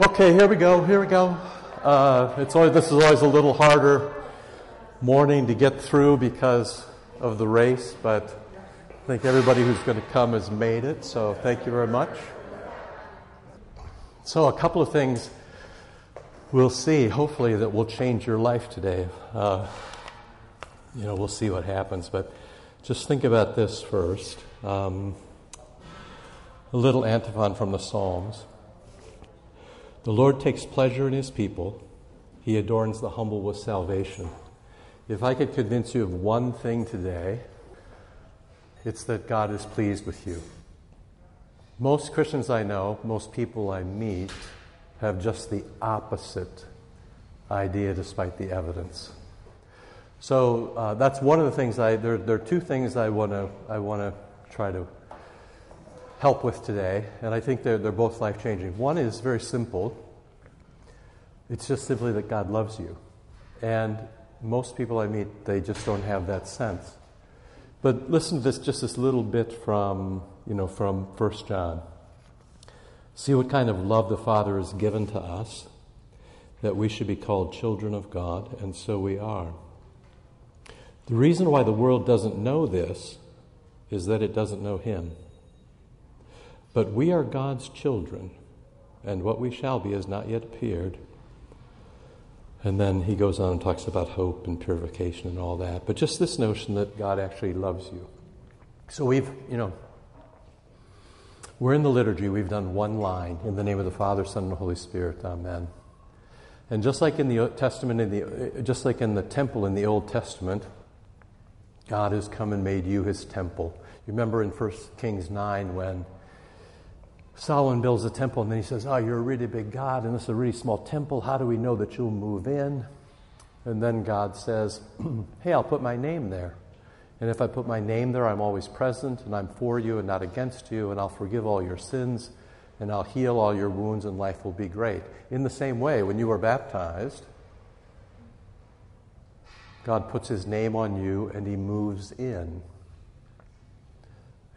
Okay, here we go. Here we go. Uh, it's always, this is always a little harder morning to get through because of the race, but I think everybody who's going to come has made it. So thank you very much. So a couple of things we'll see. Hopefully that will change your life today. Uh, you know, we'll see what happens, but just think about this first. Um, a little antiphon from the Psalms. The Lord takes pleasure in his people. He adorns the humble with salvation. If I could convince you of one thing today, it's that God is pleased with you. Most Christians I know, most people I meet, have just the opposite idea despite the evidence. So uh, that's one of the things I, there, there are two things I want to I wanna try to help with today, and I think they're, they're both life changing. One is very simple it's just simply that God loves you. And most people I meet, they just don't have that sense. But listen to this, just this little bit from, you know, from 1 John. See what kind of love the Father has given to us, that we should be called children of God, and so we are. The reason why the world doesn't know this is that it doesn't know Him. But we are God's children, and what we shall be has not yet appeared. And then he goes on and talks about hope and purification and all that. But just this notion that God actually loves you. So we've, you know, we're in the liturgy, we've done one line in the name of the Father, Son, and Holy Spirit. Amen. And just like in the Testament, in the, just like in the temple in the Old Testament, God has come and made you his temple. You remember in 1 Kings 9 when Solomon builds a temple and then he says, Oh, you're a really big God and this is a really small temple. How do we know that you'll move in? And then God says, Hey, I'll put my name there. And if I put my name there, I'm always present and I'm for you and not against you, and I'll forgive all your sins and I'll heal all your wounds and life will be great. In the same way, when you are baptized, God puts his name on you and he moves in.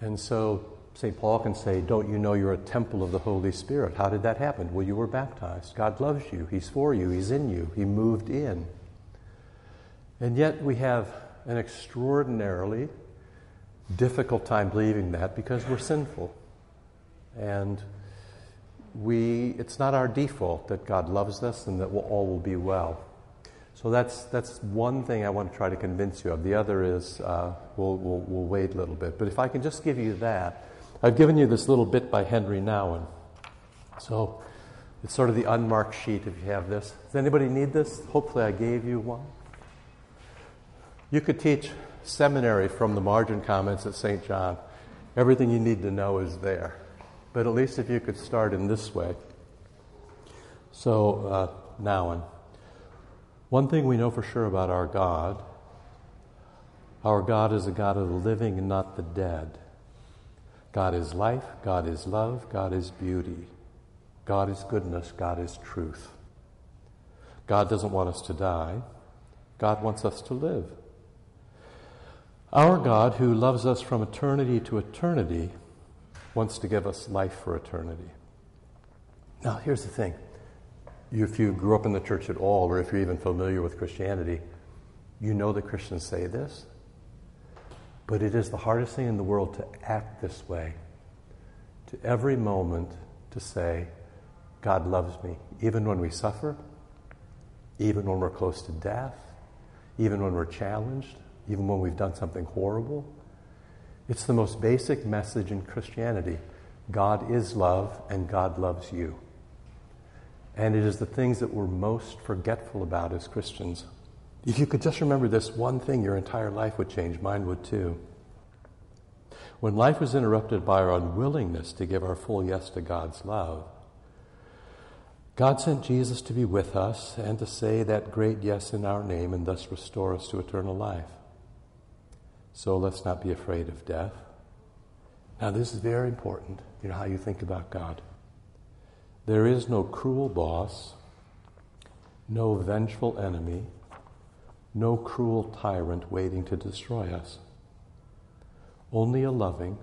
And so St. Paul can say, Don't you know you're a temple of the Holy Spirit? How did that happen? Well, you were baptized. God loves you. He's for you. He's in you. He moved in. And yet we have an extraordinarily difficult time believing that because we're sinful. And we, it's not our default that God loves us and that we'll, all will be well. So that's, that's one thing I want to try to convince you of. The other is uh, we'll, we'll, we'll wait a little bit. But if I can just give you that, I've given you this little bit by Henri Nouwen. So it's sort of the unmarked sheet if you have this. Does anybody need this? Hopefully, I gave you one. You could teach seminary from the margin comments at St. John. Everything you need to know is there. But at least if you could start in this way. So, uh, Nouwen. One thing we know for sure about our God our God is a God of the living and not the dead. God is life, God is love, God is beauty, God is goodness, God is truth. God doesn't want us to die, God wants us to live. Our God, who loves us from eternity to eternity, wants to give us life for eternity. Now, here's the thing. If you grew up in the church at all, or if you're even familiar with Christianity, you know that Christians say this. But it is the hardest thing in the world to act this way, to every moment to say, God loves me, even when we suffer, even when we're close to death, even when we're challenged, even when we've done something horrible. It's the most basic message in Christianity God is love, and God loves you. And it is the things that we're most forgetful about as Christians. If you could just remember this one thing, your entire life would change. Mine would too. When life was interrupted by our unwillingness to give our full yes to God's love, God sent Jesus to be with us and to say that great yes in our name and thus restore us to eternal life. So let's not be afraid of death. Now, this is very important, you know, how you think about God. There is no cruel boss, no vengeful enemy, no cruel tyrant waiting to destroy us. Only a loving,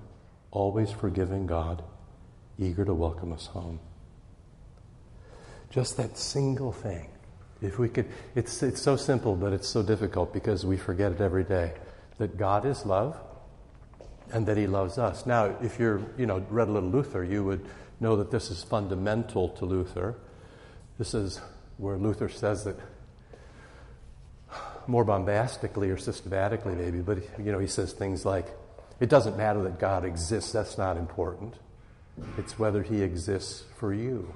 always forgiving God, eager to welcome us home. Just that single thing. If we could, it's, it's so simple, but it's so difficult because we forget it every day that God is love and that He loves us. Now, if you're, you know, read a little Luther, you would know that this is fundamental to Luther. This is where Luther says that more bombastically or systematically, maybe, but you know, he says things like, "It doesn't matter that God exists; that's not important. It's whether He exists for you."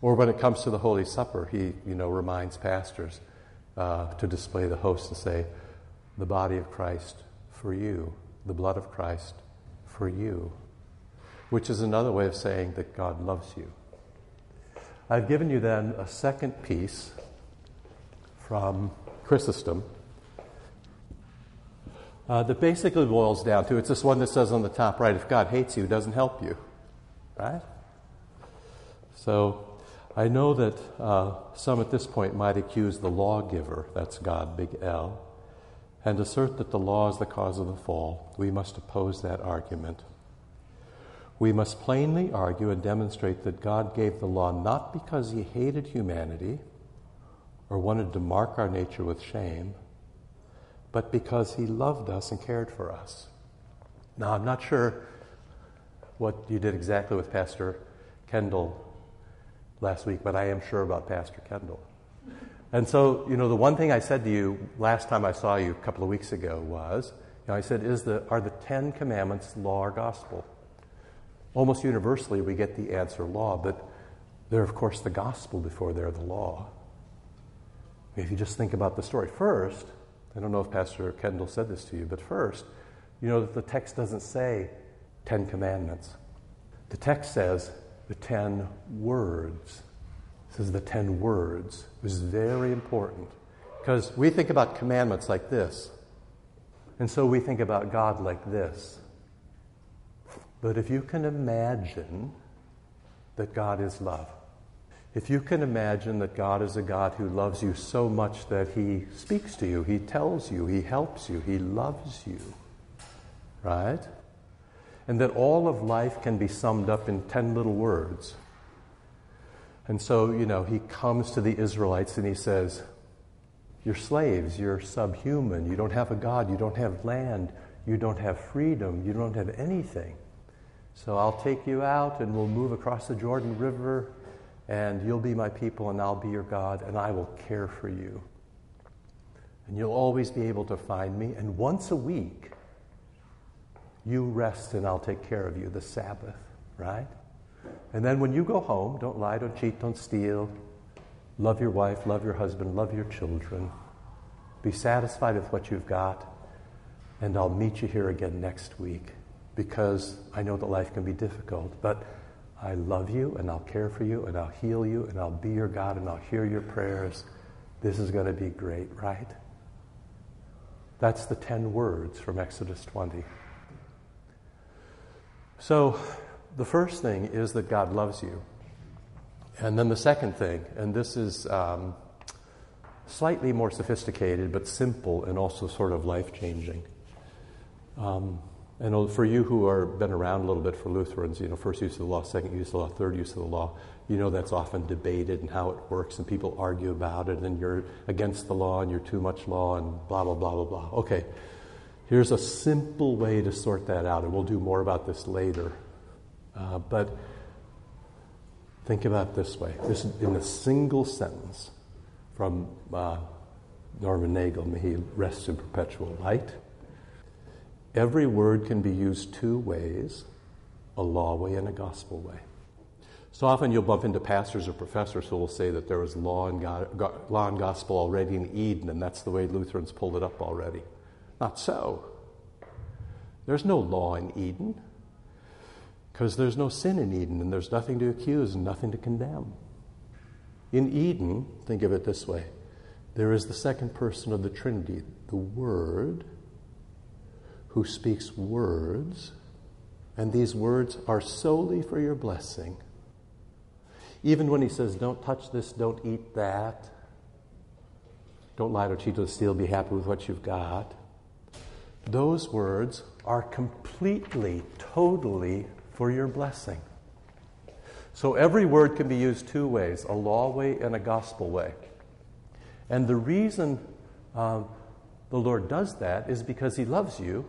Or when it comes to the Holy Supper, he, you know, reminds pastors uh, to display the host and say, "The body of Christ for you, the blood of Christ for you," which is another way of saying that God loves you. I've given you then a second piece from Chrysostom uh, that basically boils down to it's this one that says on the top right, if God hates you, doesn't help you. Right? So I know that uh, some at this point might accuse the lawgiver, that's God, big L, and assert that the law is the cause of the fall. We must oppose that argument. We must plainly argue and demonstrate that God gave the law not because he hated humanity or wanted to mark our nature with shame, but because he loved us and cared for us. Now, I'm not sure what you did exactly with Pastor Kendall last week, but I am sure about Pastor Kendall. And so, you know, the one thing I said to you last time I saw you a couple of weeks ago was, you know, I said, is the, are the Ten Commandments law or gospel? Almost universally, we get the answer law, but they're, of course, the gospel before they're the law. If you just think about the story, first, I don't know if Pastor Kendall said this to you, but first, you know that the text doesn't say Ten Commandments. The text says the Ten Words. It says the Ten Words. It was very important because we think about commandments like this, and so we think about God like this. But if you can imagine that God is love, if you can imagine that God is a God who loves you so much that He speaks to you, He tells you, He helps you, He loves you, right? And that all of life can be summed up in 10 little words. And so, you know, He comes to the Israelites and He says, You're slaves, you're subhuman, you don't have a God, you don't have land, you don't have freedom, you don't have anything. So I'll take you out and we'll move across the Jordan River and you'll be my people and I'll be your God and I will care for you. And you'll always be able to find me. And once a week, you rest and I'll take care of you, the Sabbath, right? And then when you go home, don't lie, don't cheat, don't steal. Love your wife, love your husband, love your children. Be satisfied with what you've got. And I'll meet you here again next week because I know that life can be difficult, but I love you and I'll care for you and I'll heal you and I'll be your God and I'll hear your prayers. This is going to be great, right? That's the 10 words from Exodus 20. So, the first thing is that God loves you. And then the second thing, and this is um, slightly more sophisticated but simple and also sort of life changing. Um, and for you who are been around a little bit for Lutherans, you know, first use of the law, second use of the law, third use of the law, you know that's often debated and how it works, and people argue about it, and you're against the law and you're too much law, and blah, blah, blah, blah, blah. Okay, here's a simple way to sort that out, and we'll do more about this later. Uh, but think about this way this in a single sentence from uh, Norman Nagel, may he rest in perpetual light. Every word can be used two ways a law way and a gospel way. So often you'll bump into pastors or professors who will say that there was law and, God, law and gospel already in Eden, and that's the way Lutherans pulled it up already. Not so. There's no law in Eden because there's no sin in Eden, and there's nothing to accuse and nothing to condemn. In Eden, think of it this way there is the second person of the Trinity, the Word who speaks words, and these words are solely for your blessing. Even when he says, Don't touch this, don't eat that, don't lie, don't cheat, don't steal, be happy with what you've got, those words are completely, totally for your blessing. So every word can be used two ways a law way and a gospel way. And the reason um, the Lord does that is because He loves you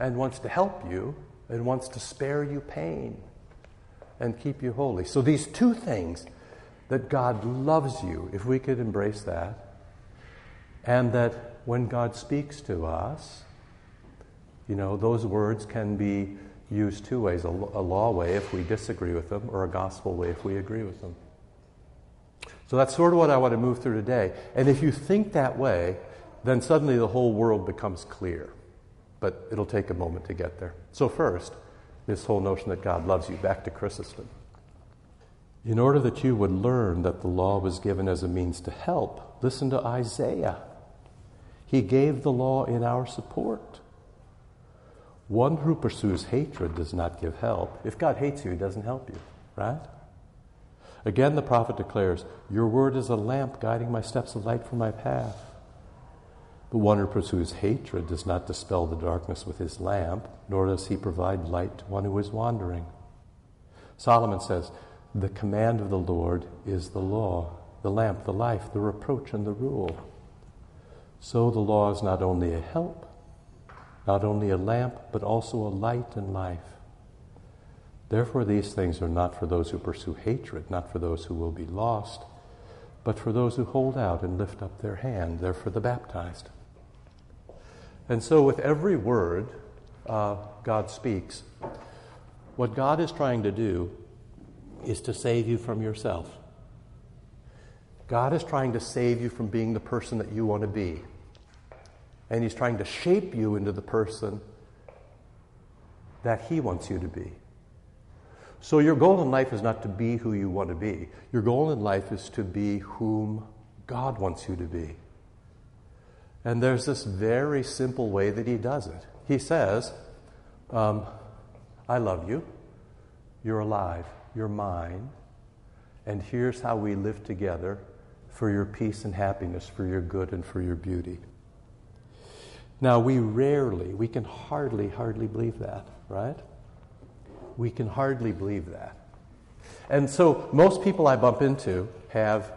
and wants to help you and wants to spare you pain and keep you holy. So these two things that God loves you, if we could embrace that, and that when God speaks to us, you know, those words can be used two ways a, law way if we disagree with them, or a gospel way if we agree with them. So that's sort of what I want to move through today. And if you think that way, then suddenly the whole world becomes clear. But it'll take a moment to get there. So, first, this whole notion that God loves you, back to Chrysostom. In order that you would learn that the law was given as a means to help, listen to Isaiah. He gave the law in our support. One who pursues hatred does not give help. If God hates you, he doesn't help you, right? Again, the prophet declares, Your word is a lamp guiding my steps, a light for my path. But one who pursues hatred does not dispel the darkness with his lamp, nor does he provide light to one who is wandering. Solomon says, The command of the Lord is the law, the lamp, the life, the reproach, and the rule. So the law is not only a help, not only a lamp, but also a light and life. Therefore, these things are not for those who pursue hatred, not for those who will be lost, but for those who hold out and lift up their hand. They're for the baptized. And so, with every word uh, God speaks, what God is trying to do is to save you from yourself. God is trying to save you from being the person that you want to be and He's trying to shape you into the person that He wants you to be. So, your goal in life is not to be who you want to be. Your goal in life is to be whom God wants you to be. And there's this very simple way that He does it. He says, um, I love you. You're alive. You're mine. And here's how we live together for your peace and happiness, for your good and for your beauty. Now, we rarely, we can hardly, hardly believe that, right? We can hardly believe that. And so, most people I bump into have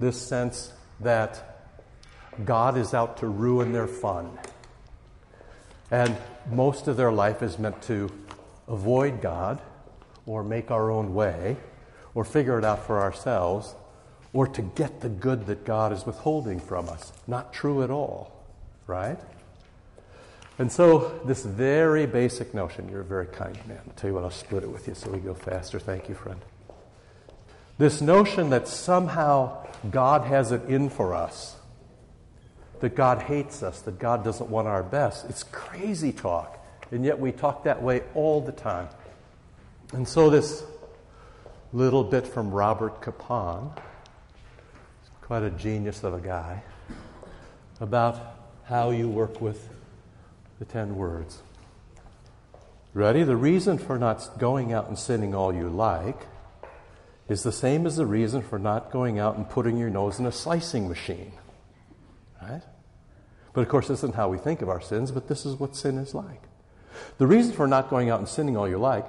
this sense that God is out to ruin their fun. And most of their life is meant to avoid God or make our own way or figure it out for ourselves or to get the good that God is withholding from us. Not true at all, right? And so, this very basic notion, you're a very kind man. I'll tell you what, I'll split it with you so we go faster. Thank you, friend. This notion that somehow God has it in for us, that God hates us, that God doesn't want our best, it's crazy talk. And yet we talk that way all the time. And so, this little bit from Robert Capon, quite a genius of a guy, about how you work with the ten words. Ready? The reason for not going out and sinning all you like is the same as the reason for not going out and putting your nose in a slicing machine. Right? But of course, this isn't how we think of our sins, but this is what sin is like. The reason for not going out and sinning all you like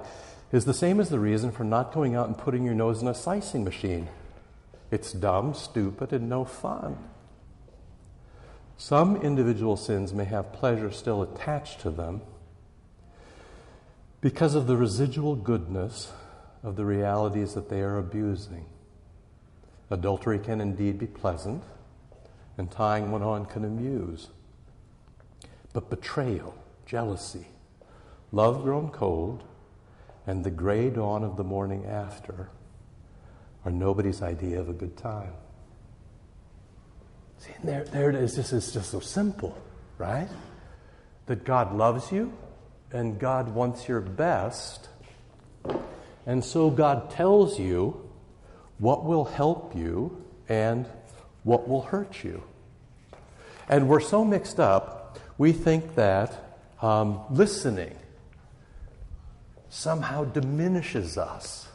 is the same as the reason for not going out and putting your nose in a slicing machine. It's dumb, stupid, and no fun. Some individual sins may have pleasure still attached to them because of the residual goodness of the realities that they are abusing. Adultery can indeed be pleasant, and tying one on can amuse. But betrayal, jealousy, love grown cold, and the gray dawn of the morning after are nobody's idea of a good time. See, there, there it is. This is just so simple, right? That God loves you and God wants your best. And so God tells you what will help you and what will hurt you. And we're so mixed up, we think that um, listening somehow diminishes us.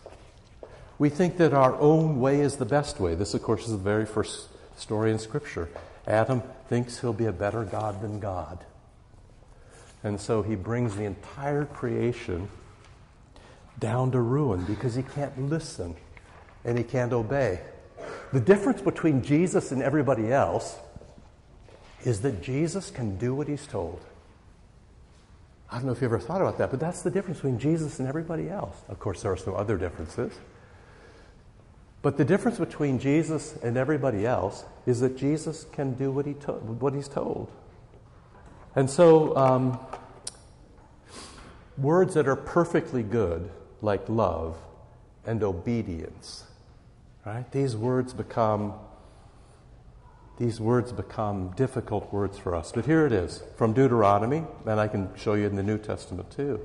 We think that our own way is the best way. This, of course, is the very first story in Scripture. Adam thinks he'll be a better God than God. And so he brings the entire creation down to ruin because he can't listen and he can't obey. The difference between Jesus and everybody else is that Jesus can do what he's told. I don't know if you ever thought about that, but that's the difference between Jesus and everybody else. Of course, there are some other differences. But the difference between Jesus and everybody else is that Jesus can do what, he to- what he's told. And so, um, words that are perfectly good, like love and obedience, right? These words become these words become difficult words for us. But here it is from Deuteronomy, and I can show you in the New Testament too.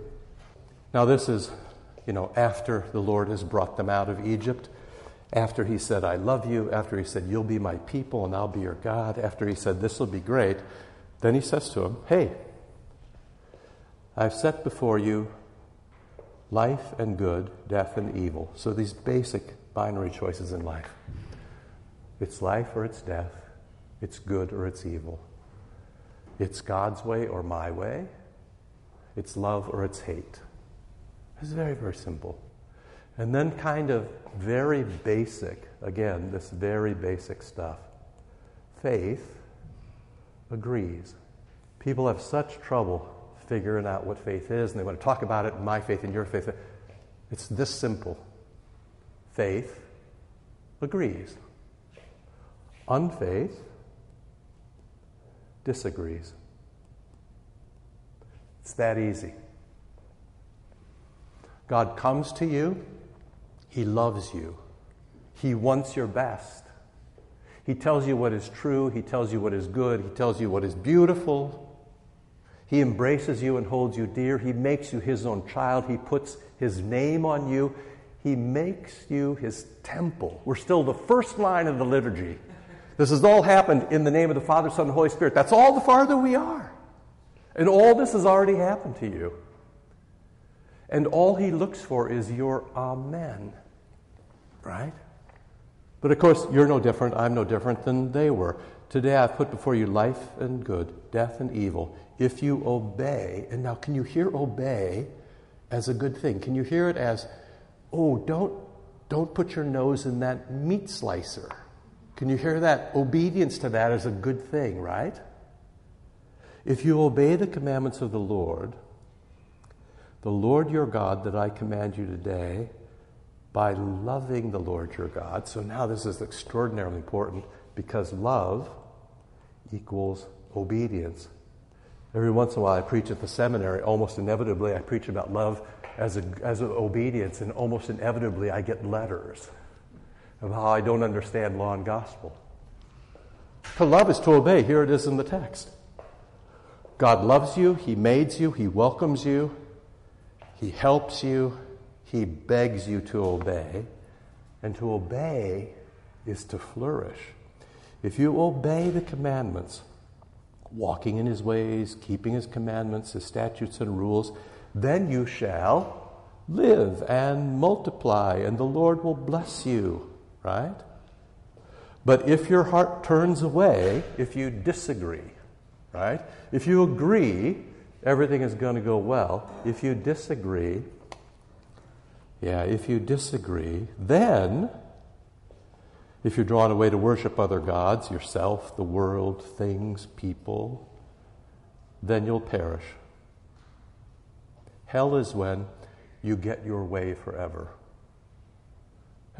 Now, this is, you know, after the Lord has brought them out of Egypt, after he said, I love you, after he said, You'll be my people and I'll be your God, after he said, This will be great, then he says to them, Hey, I've set before you life and good, death and evil. So these basic binary choices in life it's life or it's death, it's good or it's evil. It's God's way or my way. It's love or it's hate. It's very, very simple. And then, kind of very basic, again, this very basic stuff. Faith agrees. People have such trouble figuring out what faith is, and they want to talk about it, my faith and your faith. It's this simple faith agrees, unfaith disagrees. It's that easy. God comes to you, He loves you, He wants your best. He tells you what is true, He tells you what is good, He tells you what is beautiful. He embraces you and holds you dear. He makes you His own child. He puts His name on you. He makes you His temple. We're still the first line of the liturgy. This has all happened in the name of the Father, Son, and Holy Spirit. That's all the farther we are. And all this has already happened to you. And all he looks for is your amen. Right? But of course, you're no different. I'm no different than they were. Today I've put before you life and good, death and evil. If you obey, and now can you hear obey as a good thing? Can you hear it as, oh, don't, don't put your nose in that meat slicer? Can you hear that? Obedience to that is a good thing, right? If you obey the commandments of the Lord, the Lord your God that I command you today, by loving the Lord your God. So now this is extraordinarily important because love equals obedience. Every once in a while, I preach at the seminary. Almost inevitably, I preach about love as, a, as a obedience, and almost inevitably, I get letters of how I don't understand law and gospel. To love is to obey. Here it is in the text. God loves you, He made you, He welcomes you, He helps you, He begs you to obey. And to obey is to flourish. If you obey the commandments, walking in His ways, keeping His commandments, His statutes and rules, then you shall live and multiply, and the Lord will bless you, right? But if your heart turns away, if you disagree, right? If you agree, everything is going to go well. If you disagree, yeah, if you disagree, then if you're drawn away to worship other gods, yourself, the world, things, people, then you'll perish. Hell is when you get your way forever.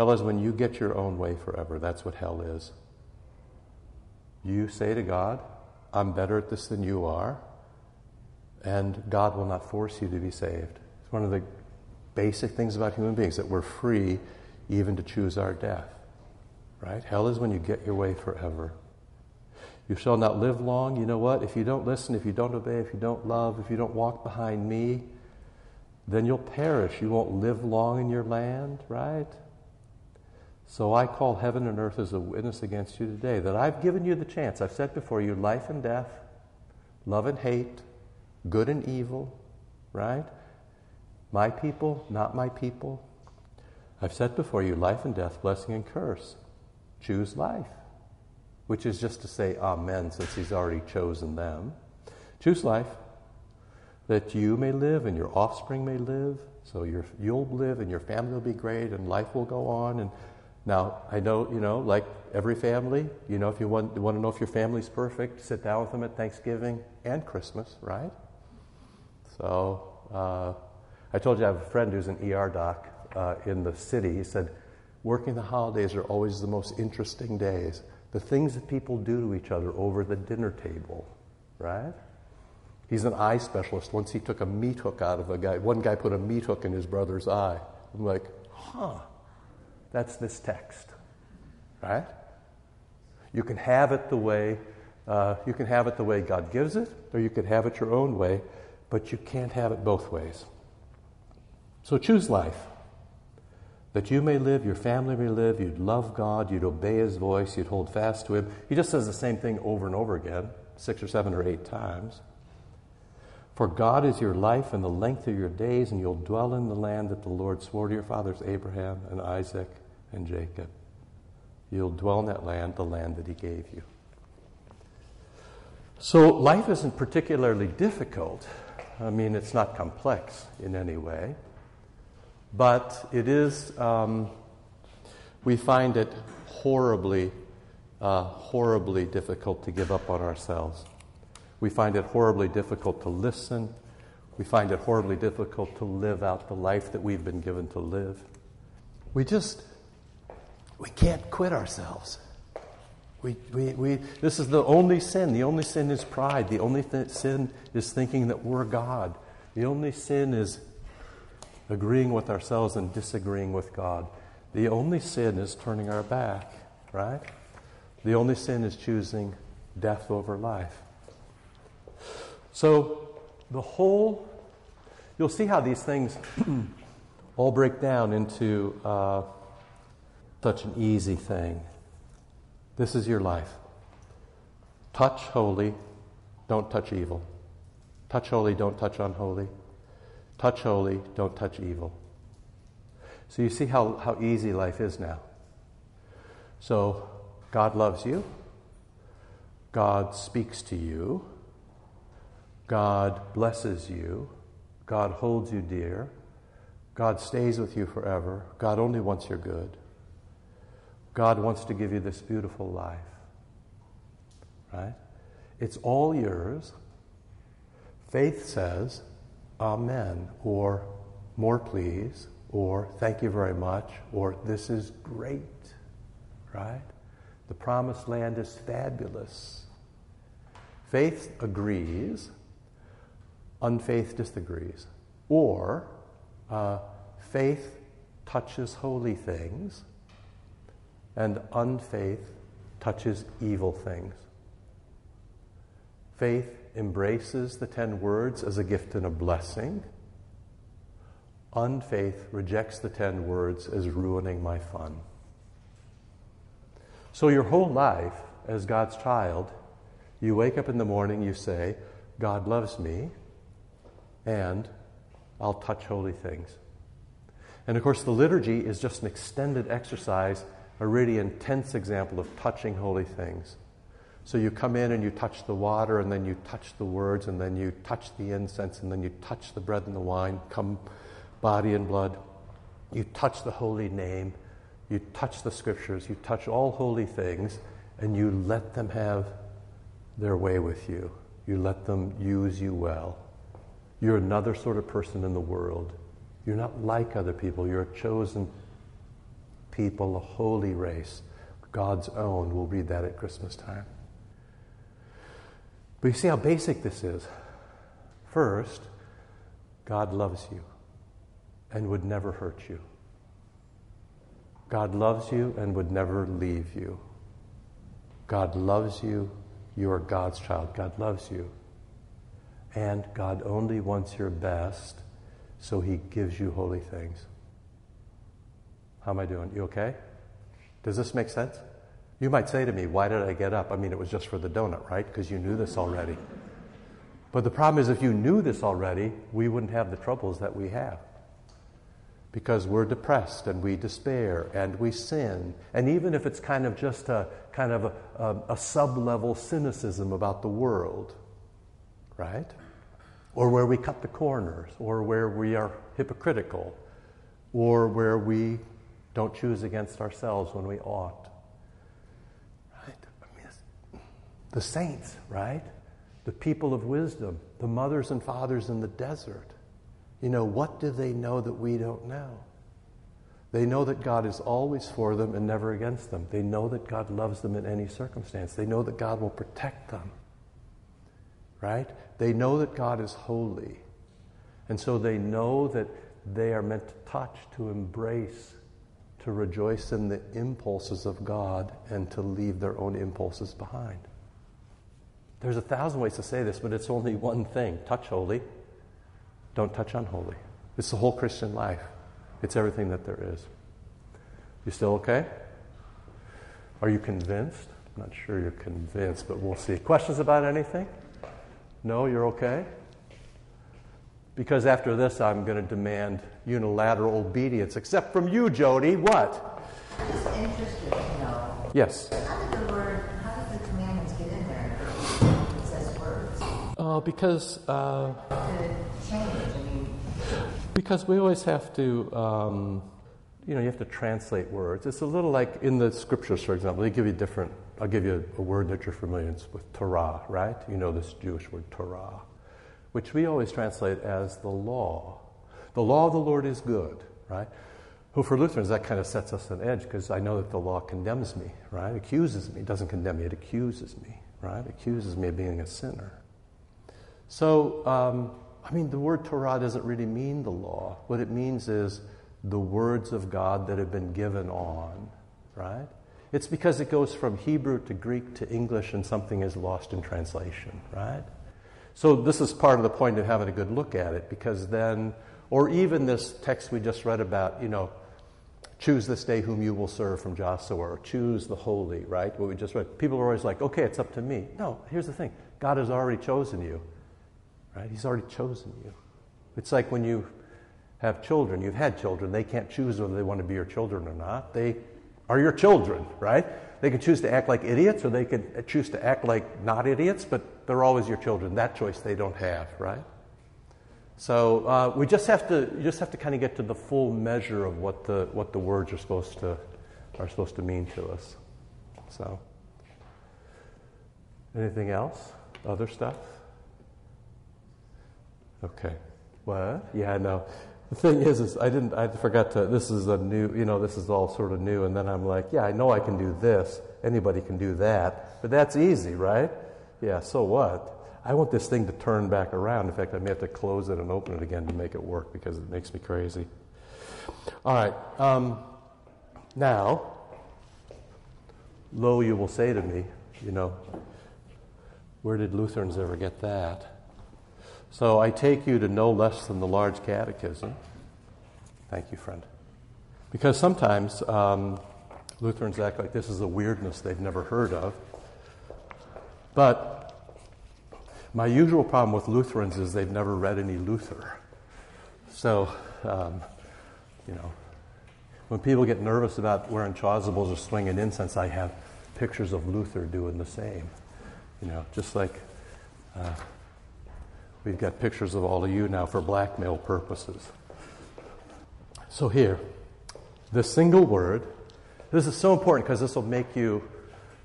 Hell is when you get your own way forever. That's what hell is. You say to God, I'm better at this than you are, and God will not force you to be saved. It's one of the basic things about human beings that we're free even to choose our death. Right? Hell is when you get your way forever. You shall not live long. You know what? If you don't listen, if you don't obey, if you don't love, if you don't walk behind me, then you'll perish. You won't live long in your land, right? So I call heaven and earth as a witness against you today that I've given you the chance. I've set before you life and death, love and hate, good and evil, right? My people, not my people. I've set before you life and death, blessing and curse. Choose life, which is just to say amen since he's already chosen them. Choose life that you may live and your offspring may live. So you'll live and your family will be great and life will go on and Now, I know, you know, like every family, you know, if you want, you want to know if your family's perfect, sit down with them at Thanksgiving and Christmas, right? So, uh, I told you I have a friend who's an ER doc uh, in the city. He said, working the holidays are always the most interesting days. The things that people do to each other over the dinner table, right? He's an eye specialist. Once he took a meat hook out of a guy. One guy put a meat hook in his brother's eye. I'm like, huh, that's this text, right? You can have it the way uh, you can have it the way God gives it, or you could have it your own way, but you can't have it both ways. So choose life. That you may live, your family may live, you'd love God, you'd obey His voice, you'd hold fast to Him. He just says the same thing over and over again, six or seven or eight times. For God is your life and the length of your days, and you'll dwell in the land that the Lord swore to your fathers, Abraham and Isaac and Jacob. You'll dwell in that land, the land that He gave you. So life isn't particularly difficult. I mean, it's not complex in any way. But it is, um, we find it horribly, uh, horribly difficult to give up on ourselves. We find it horribly difficult to listen. We find it horribly difficult to live out the life that we've been given to live. We just, we can't quit ourselves. We, we, we, this is the only sin. The only sin is pride. The only th- sin is thinking that we're God. The only sin is agreeing with ourselves and disagreeing with God. The only sin is turning our back, right? The only sin is choosing death over life. So, the whole, you'll see how these things all break down into uh, such an easy thing. This is your life. Touch holy, don't touch evil. Touch holy, don't touch unholy. Touch holy, don't touch evil. So you see how, how easy life is now. So God loves you. God speaks to you. God blesses you. God holds you dear. God stays with you forever. God only wants your good. God wants to give you this beautiful life. Right? It's all yours. Faith says, Amen, or more please, or thank you very much, or this is great, right? The promised land is fabulous. Faith agrees, unfaith disagrees. Or uh, faith touches holy things, and unfaith touches evil things. Faith embraces the ten words as a gift and a blessing. Unfaith rejects the ten words as ruining my fun. So, your whole life as God's child, you wake up in the morning, you say, God loves me, and I'll touch holy things. And of course, the liturgy is just an extended exercise, a really intense example of touching holy things. So you come in and you touch the water, and then you touch the words, and then you touch the incense, and then you touch the bread and the wine, come body and blood. You touch the holy name, you touch the scriptures, you touch all holy things, and you let them have their way with you. You let them use you well. You're another sort of person in the world. You're not like other people. You're a chosen people, a holy race, God's own. We'll read that at Christmas time. But you see how basic this is. First, God loves you and would never hurt you. God loves you and would never leave you. God loves you. You are God's child. God loves you. And God only wants your best, so He gives you holy things. How am I doing? You okay? Does this make sense? You might say to me, Why did I get up? I mean, it was just for the donut, right? Because you knew this already. But the problem is, if you knew this already, we wouldn't have the troubles that we have. Because we're depressed and we despair and we sin. And even if it's kind of just a kind of a, a, a sub level cynicism about the world, right? Or where we cut the corners, or where we are hypocritical, or where we Don't choose against ourselves when we ought. Right? I mean, the saints, right? The people of wisdom, the mothers and fathers in the desert. You know, what do they know that we don't know? They know that God is always for them and never against them. They know that God loves them in any circumstance. They know that God will protect them. Right? They know that God is holy. And so they know that they are meant to touch, to embrace, to rejoice in the impulses of God, and to leave their own impulses behind. There's a thousand ways to say this, but it's only one thing touch holy, don't touch unholy. It's the whole Christian life. It's everything that there is. You still okay? Are you convinced? I'm not sure you're convinced, but we'll see. Questions about anything? No, you're okay? Because after this, I'm going to demand unilateral obedience, except from you, Jody. What? I'm just interested to know. Yes. How did the word, how did the commandments get in there? It says words. Uh, because uh, Did change? I mean, Because we always have to, um, you know, you have to translate words. It's a little like in the scriptures, for example, they give you different, I'll give you a, word that you're familiar with, Torah, right? You know this Jewish word, Torah, which we always translate as the law. The law of the Lord is good, right? Who for Lutherans, that kind of sets us on edge because I know that the law condemns me, right? Accuses me. It doesn't condemn me, it accuses me, right? Accuses me of being a sinner. So, um, I mean, the word Torah doesn't really mean the law. What it means is the words of God that have been given on, right? It's because it goes from Hebrew to Greek to English and something is lost in translation, right? So, this is part of the point of having a good look at it because then, or even this text we just read about, you know, choose this day whom you will serve from Joshua, or choose the holy, right? What we just read. People are always like, okay, it's up to me. No, here's the thing God has already chosen you right? He's already chosen you. It's like when you have children, you've had children, they can't choose whether they want to be your children or not. They are your children, right? They can choose to act like idiots or they can choose to act like not idiots, but they're always your children. That choice they don't have, right? So uh, we just have to you just have to kind of get to the full measure of what the what the words are supposed to are supposed to mean to us. So anything else? Other stuff? Okay. What? Yeah, no. The thing is, is I didn't. I forgot to. This is a new. You know, this is all sort of new. And then I'm like, yeah, I know I can do this. Anybody can do that. But that's easy, right? Yeah. So what? I want this thing to turn back around. In fact, I may have to close it and open it again to make it work because it makes me crazy. All right. Um, now, lo, you will say to me, you know, where did Lutherans ever get that? So I take you to no less than the large catechism. Thank you, friend. Because sometimes um, Lutherans act like this is a weirdness they've never heard of. But my usual problem with Lutherans is they've never read any Luther. So, um, you know, when people get nervous about wearing chasubles or swinging incense, I have pictures of Luther doing the same. You know, just like uh, we've got pictures of all of you now for blackmail purposes. So, here, the single word, this is so important because this will make you,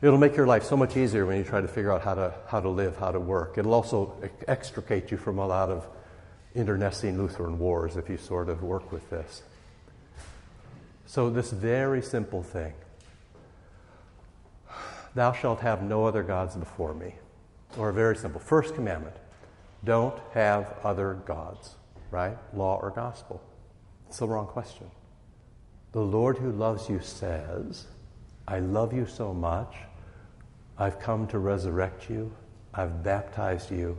it'll make your life so much easier when you try to figure out how to, how to live, how to work. It'll also extricate you from a lot of internecine Lutheran wars if you sort of work with this. So, this very simple thing Thou shalt have no other gods before me. Or a very simple. First commandment don't have other gods, right? Law or gospel. It's the wrong question. The Lord who loves you says, I love you so much. I've come to resurrect you. I've baptized you.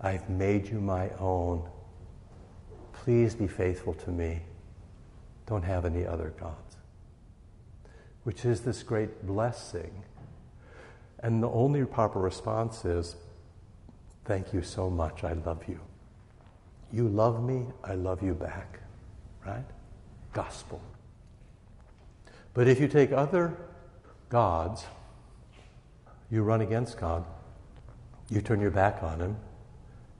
I've made you my own. Please be faithful to me. Don't have any other gods. Which is this great blessing. And the only proper response is, Thank you so much. I love you. You love me. I love you back. Right? Gospel. But if you take other gods, you run against God, you turn your back on Him,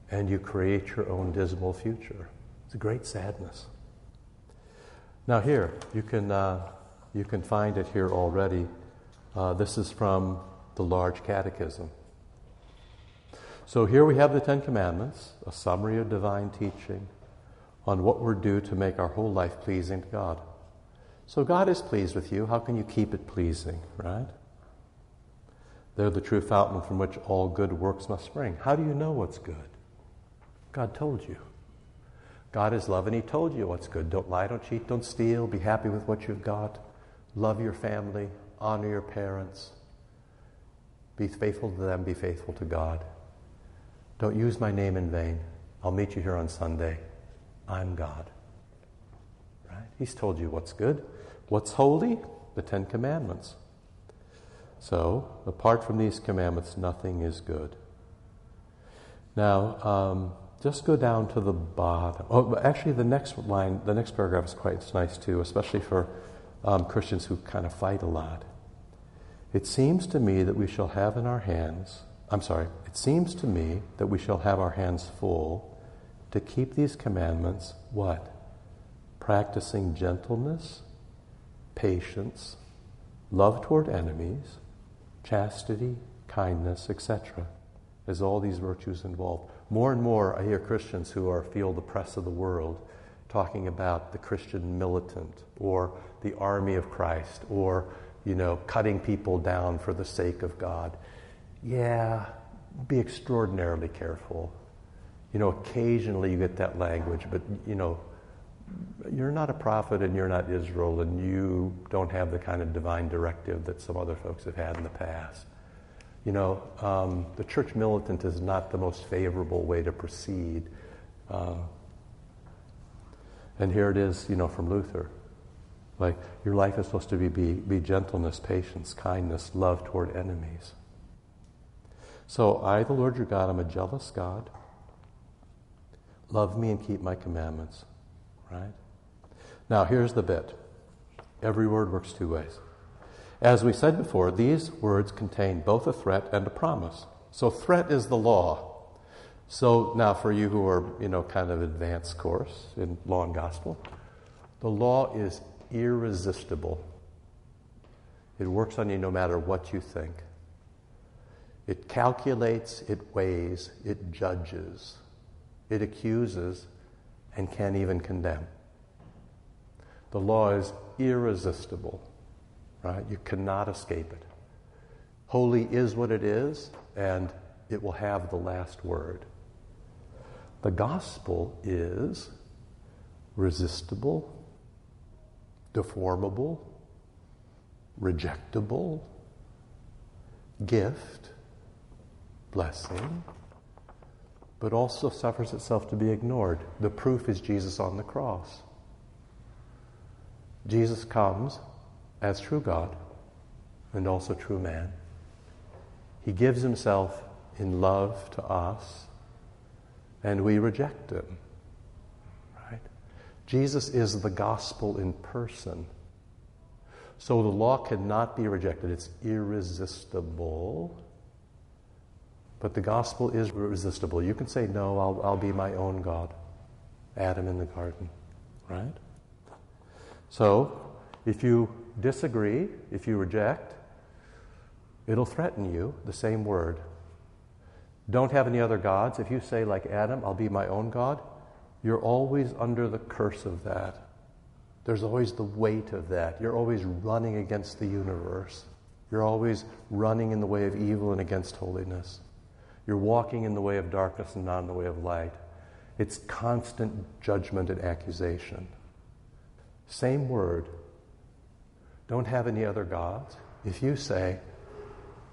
and you create your own dismal future. It's a great sadness. Now, here, you can, uh, you can find it here already. Uh, this is from the Large Catechism. So, here we have the Ten Commandments, a summary of divine teaching on what we're due to make our whole life pleasing to God. So, God is pleased with you. How can you keep it pleasing, right? They're the true fountain from which all good works must spring. How do you know what's good? God told you. God is love, and He told you what's good. Don't lie, don't cheat, don't steal. Be happy with what you've got. Love your family, honor your parents. Be faithful to them, be faithful to God. Don't use my name in vain. I'll meet you here on Sunday. I'm God. Right? He's told you what's good. What's holy? The Ten Commandments. So, apart from these commandments, nothing is good. Now, um, just go down to the bottom. Oh, actually, the next line, the next paragraph is quite nice too, especially for um, Christians who kind of fight a lot. It seems to me that we shall have in our hands, I'm sorry, it seems to me that we shall have our hands full to keep these commandments what? Practicing gentleness, patience, love toward enemies, chastity, kindness, etc., as all these virtues involved. More and more, I hear Christians who are feel the press of the world talking about the Christian militant or the army of Christ or, you know, cutting people down for the sake of God. Yeah, be extraordinarily careful. You know, occasionally you get that language, but, you know, you're not a prophet and you're not Israel and you don't have the kind of divine directive that some other folks have had in the past. You know, um, the church militant is not the most favorable way to proceed. Uh, and here it is, you know, from Luther. Like, your life is supposed to be, be, be gentleness, patience, kindness, love toward enemies. So, I, the Lord your God, am a jealous God. Love me and keep my commandments right? Now, here's the bit every word works two ways. As we said before, these words contain both a threat and a promise. So, threat is the law. So, now for you who are, you know, kind of advanced course in law and gospel, the law is irresistible. It works on you no matter what you think. It calculates, it weighs, it judges, it accuses, and can't even condemn. The law is irresistible, right? You cannot escape it. Holy is what it is, and it will have the last word. The gospel is resistible, deformable, rejectable, gift, blessing, but also suffers itself to be ignored. The proof is Jesus on the cross. Jesus comes as true God and also true man. He gives himself in love to us, and we reject him. Right? Jesus is the gospel in person. So the law cannot be rejected. It's irresistible. But the gospel is resistible. You can say, No, I'll, I'll be my own God. Adam in the garden, right? So, if you disagree, if you reject, it'll threaten you, the same word. Don't have any other gods. If you say, like Adam, I'll be my own God, you're always under the curse of that. There's always the weight of that. You're always running against the universe. You're always running in the way of evil and against holiness. You're walking in the way of darkness and not in the way of light. It's constant judgment and accusation. Same word. Don't have any other gods. If you say,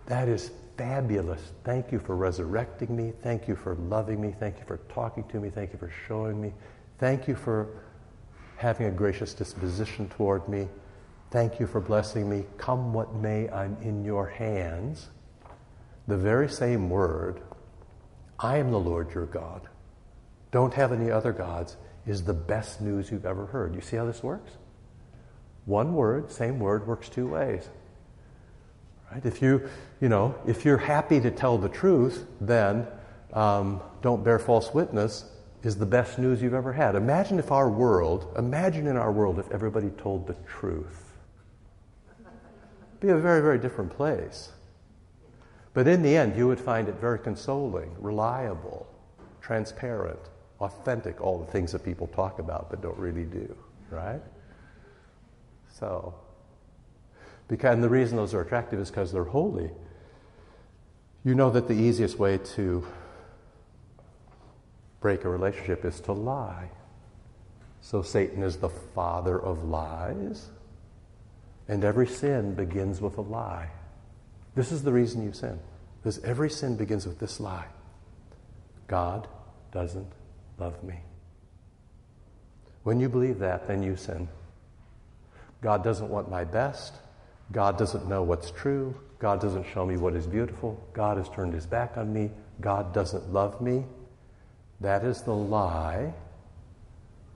that is fabulous. Thank you for resurrecting me. Thank you for loving me. Thank you for talking to me. Thank you for showing me. Thank you for having a gracious disposition toward me. Thank you for blessing me. Come what may, I'm in your hands. The very same word I am the Lord your God. Don't have any other gods is the best news you've ever heard. You see how this works? One word, same word, works two ways. Right? If you, you know, if you're happy to tell the truth, then um, don't bear false witness is the best news you've ever had. Imagine if our world, imagine in our world if everybody told the truth. It'd be a very, very different place. But in the end, you would find it very consoling, reliable, transparent, authentic, all the things that people talk about but don't really do, right? So, because, and the reason those are attractive is because they're holy. You know that the easiest way to break a relationship is to lie. So Satan is the father of lies, and every sin begins with a lie. This is the reason you sin. Because every sin begins with this lie God doesn't love me. When you believe that, then you sin. God doesn't want my best. God doesn't know what's true. God doesn't show me what is beautiful. God has turned his back on me. God doesn't love me. That is the lie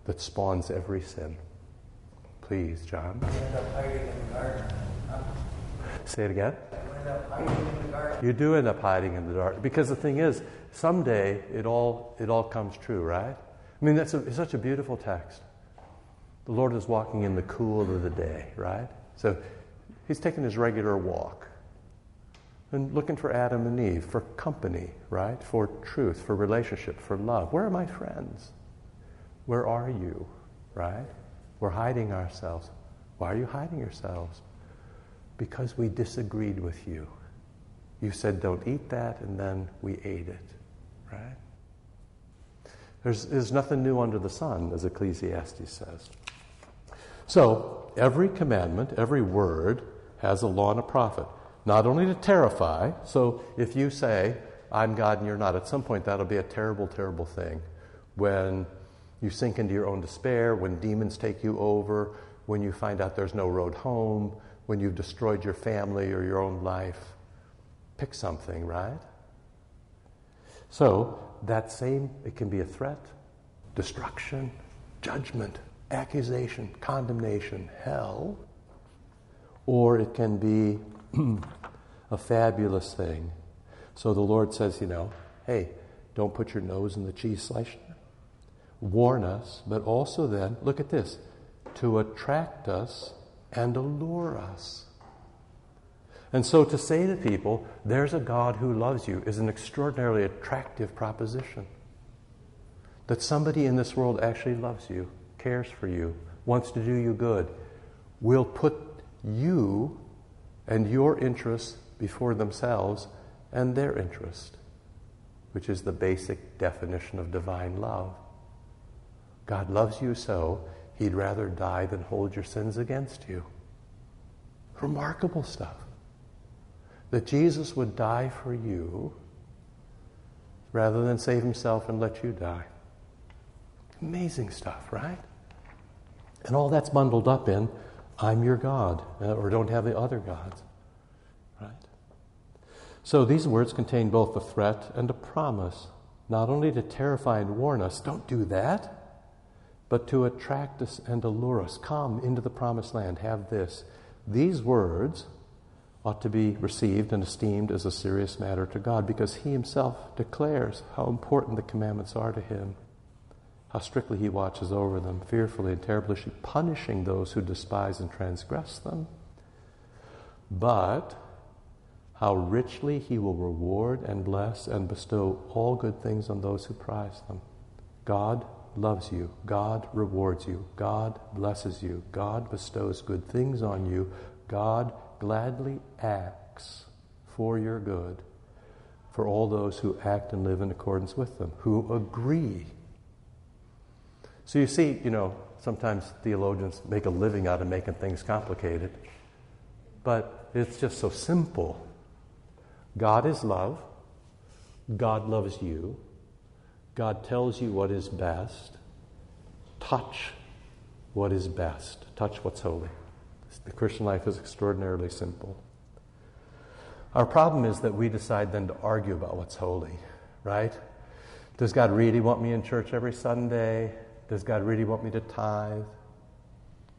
that spawns every sin. Please, John. Say it again. You do end up hiding in the dark because the thing is, someday it all it all comes true, right? I mean, that's a, such a beautiful text. The Lord is walking in the cool of the day, right? So he's taking his regular walk and looking for Adam and Eve, for company, right? For truth, for relationship, for love. Where are my friends? Where are you, right? We're hiding ourselves. Why are you hiding yourselves? Because we disagreed with you. You said, don't eat that, and then we ate it, right? There's, there's nothing new under the sun, as Ecclesiastes says. So, every commandment, every word has a law and a prophet. Not only to terrify, so if you say, I'm God and you're not, at some point that'll be a terrible, terrible thing. When you sink into your own despair, when demons take you over, when you find out there's no road home, when you've destroyed your family or your own life. Pick something, right? So, that same, it can be a threat, destruction, judgment, accusation, condemnation, hell, or it can be a fabulous thing. So the Lord says, you know, hey, don't put your nose in the cheese slicer. Warn us, but also then, look at this, to attract us and allure us. And so to say to people, there's a God who loves you, is an extraordinarily attractive proposition. That somebody in this world actually loves you, cares for you, wants to do you good, will put you and your interests before themselves and their interest, which is the basic definition of divine love. God loves you so, he'd rather die than hold your sins against you. Remarkable stuff. That Jesus would die for you rather than save himself and let you die. Amazing stuff, right? And all that's bundled up in I'm your God, uh, or don't have the other gods. Right? So these words contain both a threat and a promise, not only to terrify and warn us, don't do that, but to attract us and allure us. Come into the promised land, have this. These words ought to be received and esteemed as a serious matter to God because He Himself declares how important the commandments are to Him how strictly he watches over them, fearfully and terribly punishing those who despise and transgress them, but how richly he will reward and bless and bestow all good things on those who prize them. God loves you. God rewards you. God blesses you. God bestows good things on you. God gladly acts for your good for all those who act and live in accordance with them, who agree so you see, you know, sometimes theologians make a living out of making things complicated, but it's just so simple. God is love. God loves you. God tells you what is best. Touch what is best. Touch what's holy. The Christian life is extraordinarily simple. Our problem is that we decide then to argue about what's holy, right? Does God really want me in church every Sunday? Does God really want me to tithe?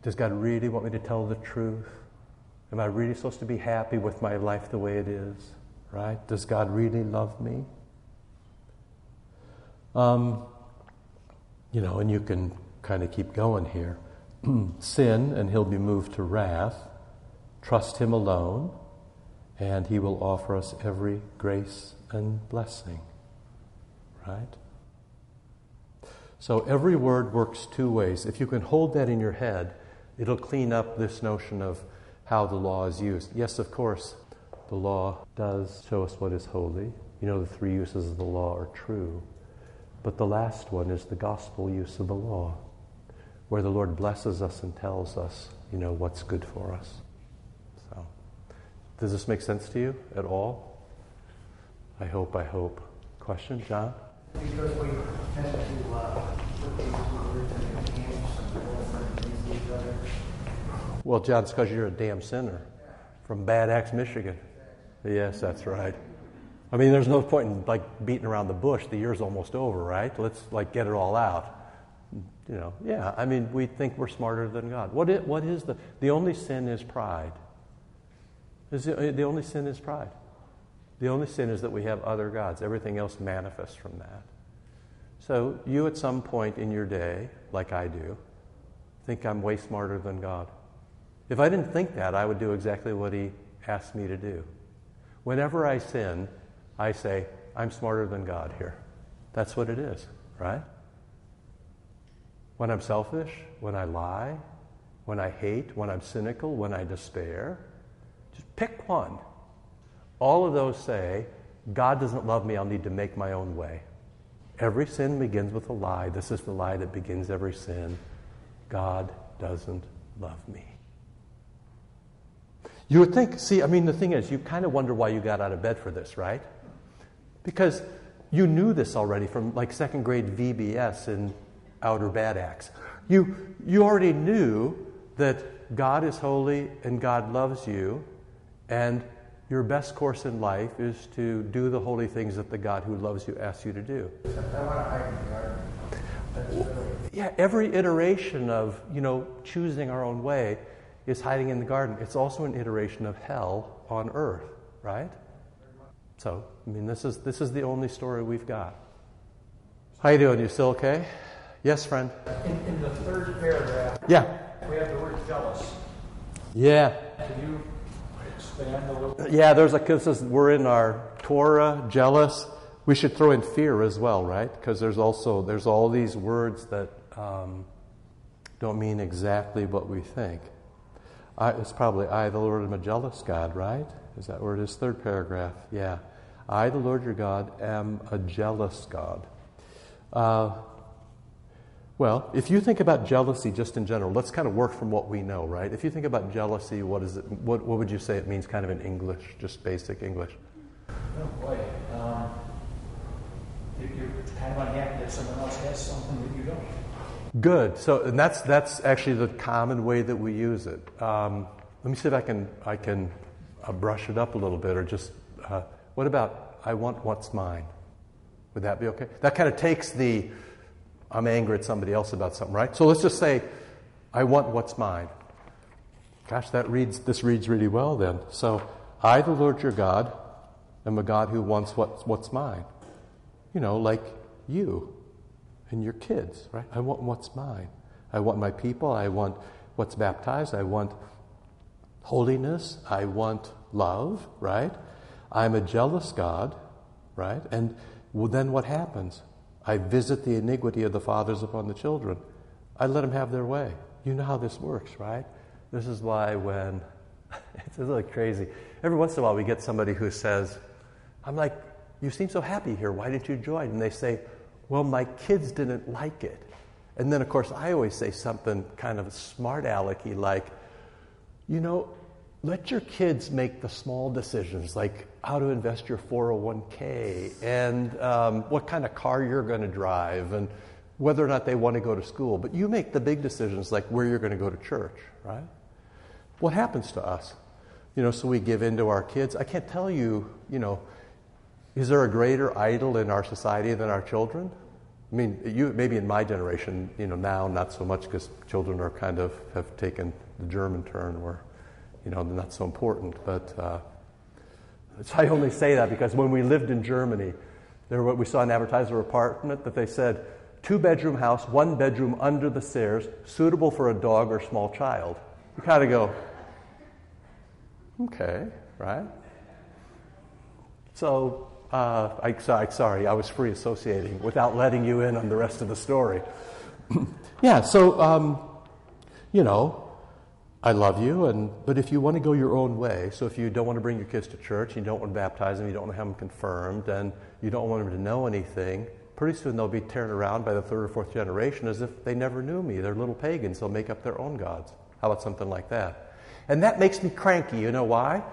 Does God really want me to tell the truth? Am I really supposed to be happy with my life the way it is? Right? Does God really love me? Um, You know, and you can kind of keep going here. Sin, and he'll be moved to wrath. Trust him alone, and he will offer us every grace and blessing. Right? So every word works two ways. If you can hold that in your head, it'll clean up this notion of how the law is used. Yes, of course, the law does show us what is holy. You know, the three uses of the law are true. But the last one is the gospel use of the law, where the Lord blesses us and tells us, you know, what's good for us. So, does this make sense to you at all? I hope, I hope. Question, John? Because we. Well, John, it's because you're a damn sinner from Bad Axe, Michigan. Yes, that's right. I mean, there's no point in like beating around the bush. The year's almost over, right? Let's like get it all out. You know, yeah. I mean, we think we're smarter than God. What is, what is the the only sin is pride. Is the, the only sin is pride. The only sin is that we have other gods. Everything else manifests from that. So you, at some point in your day, like I do, think I'm way smarter than God. If I didn't think that, I would do exactly what He asked me to do. Whenever I sin, I say, I'm smarter than God here. That's what it is, right? When I'm selfish, when I lie, when I hate, when I'm cynical, when I despair, just pick one. All of those say, God doesn't love me, I'll need to make my own way. Every sin begins with a lie. This is the lie that begins every sin. God doesn't love me. You would think, see, I mean, the thing is, you kind of wonder why you got out of bed for this, right? Because you knew this already from like second grade VBS in Outer Bad Axe. You, you already knew that God is holy and God loves you, and your best course in life is to do the holy things that the God who loves you asks you to do. Yeah, every iteration of, you know, choosing our own way is hiding in the garden. It's also an iteration of hell on earth, right? So, I mean, this is this is the only story we've got. How you doing? You still okay? Yes, friend. in, in the third paragraph, Yeah. we have the word jealous. Yeah. Can you expand a little? Yeah, there's a this is we're in our Torah, jealous. We should throw in fear as well, right? Because there's also there's all these words that um, don't mean exactly what we think. I, it's probably I, the Lord, am a jealous God, right? Is that where it is? Third paragraph. Yeah. I, the Lord your God, am a jealous God. Uh, well, if you think about jealousy just in general, let's kind of work from what we know, right? If you think about jealousy, what is it? What, what would you say it means, kind of in English, just basic English? Oh, boy. Um, you- you're kind of unhappy that someone else has something that you don't. Good. So, and that's that's actually the common way that we use it. Um, let me see if I can I can uh, brush it up a little bit, or just uh, what about I want what's mine? Would that be okay? That kind of takes the I'm angry at somebody else about something, right? So let's just say I want what's mine. Gosh, that reads this reads really well then. So I, the Lord your God, am a God who wants what, what's mine. You know, like you and your kids, right? I want what's mine. I want my people. I want what's baptized. I want holiness. I want love, right? I'm a jealous God, right? And then what happens? I visit the iniquity of the fathers upon the children. I let them have their way. You know how this works, right? This is why when it's really crazy. Every once in a while, we get somebody who says, I'm like, you seem so happy here. Why didn't you join? And they say, Well, my kids didn't like it. And then, of course, I always say something kind of smart alecky like, You know, let your kids make the small decisions like how to invest your 401k and um, what kind of car you're going to drive and whether or not they want to go to school. But you make the big decisions like where you're going to go to church, right? What happens to us? You know, so we give in to our kids. I can't tell you, you know, is there a greater idol in our society than our children? I mean, you, maybe in my generation, you know, now not so much because children are kind of have taken the German turn where, you know, not so important. But uh, I only say that because when we lived in Germany, there were, we saw an advertiser apartment that they said two bedroom house, one bedroom under the stairs, suitable for a dog or small child. You kind of go, okay, right? So, uh, I, sorry, I was free associating without letting you in on the rest of the story. yeah, so, um, you know, I love you, and, but if you want to go your own way, so if you don't want to bring your kids to church, you don't want to baptize them, you don't want to have them confirmed, and you don't want them to know anything, pretty soon they'll be turned around by the third or fourth generation as if they never knew me. They're little pagans. They'll make up their own gods. How about something like that? And that makes me cranky. You know why?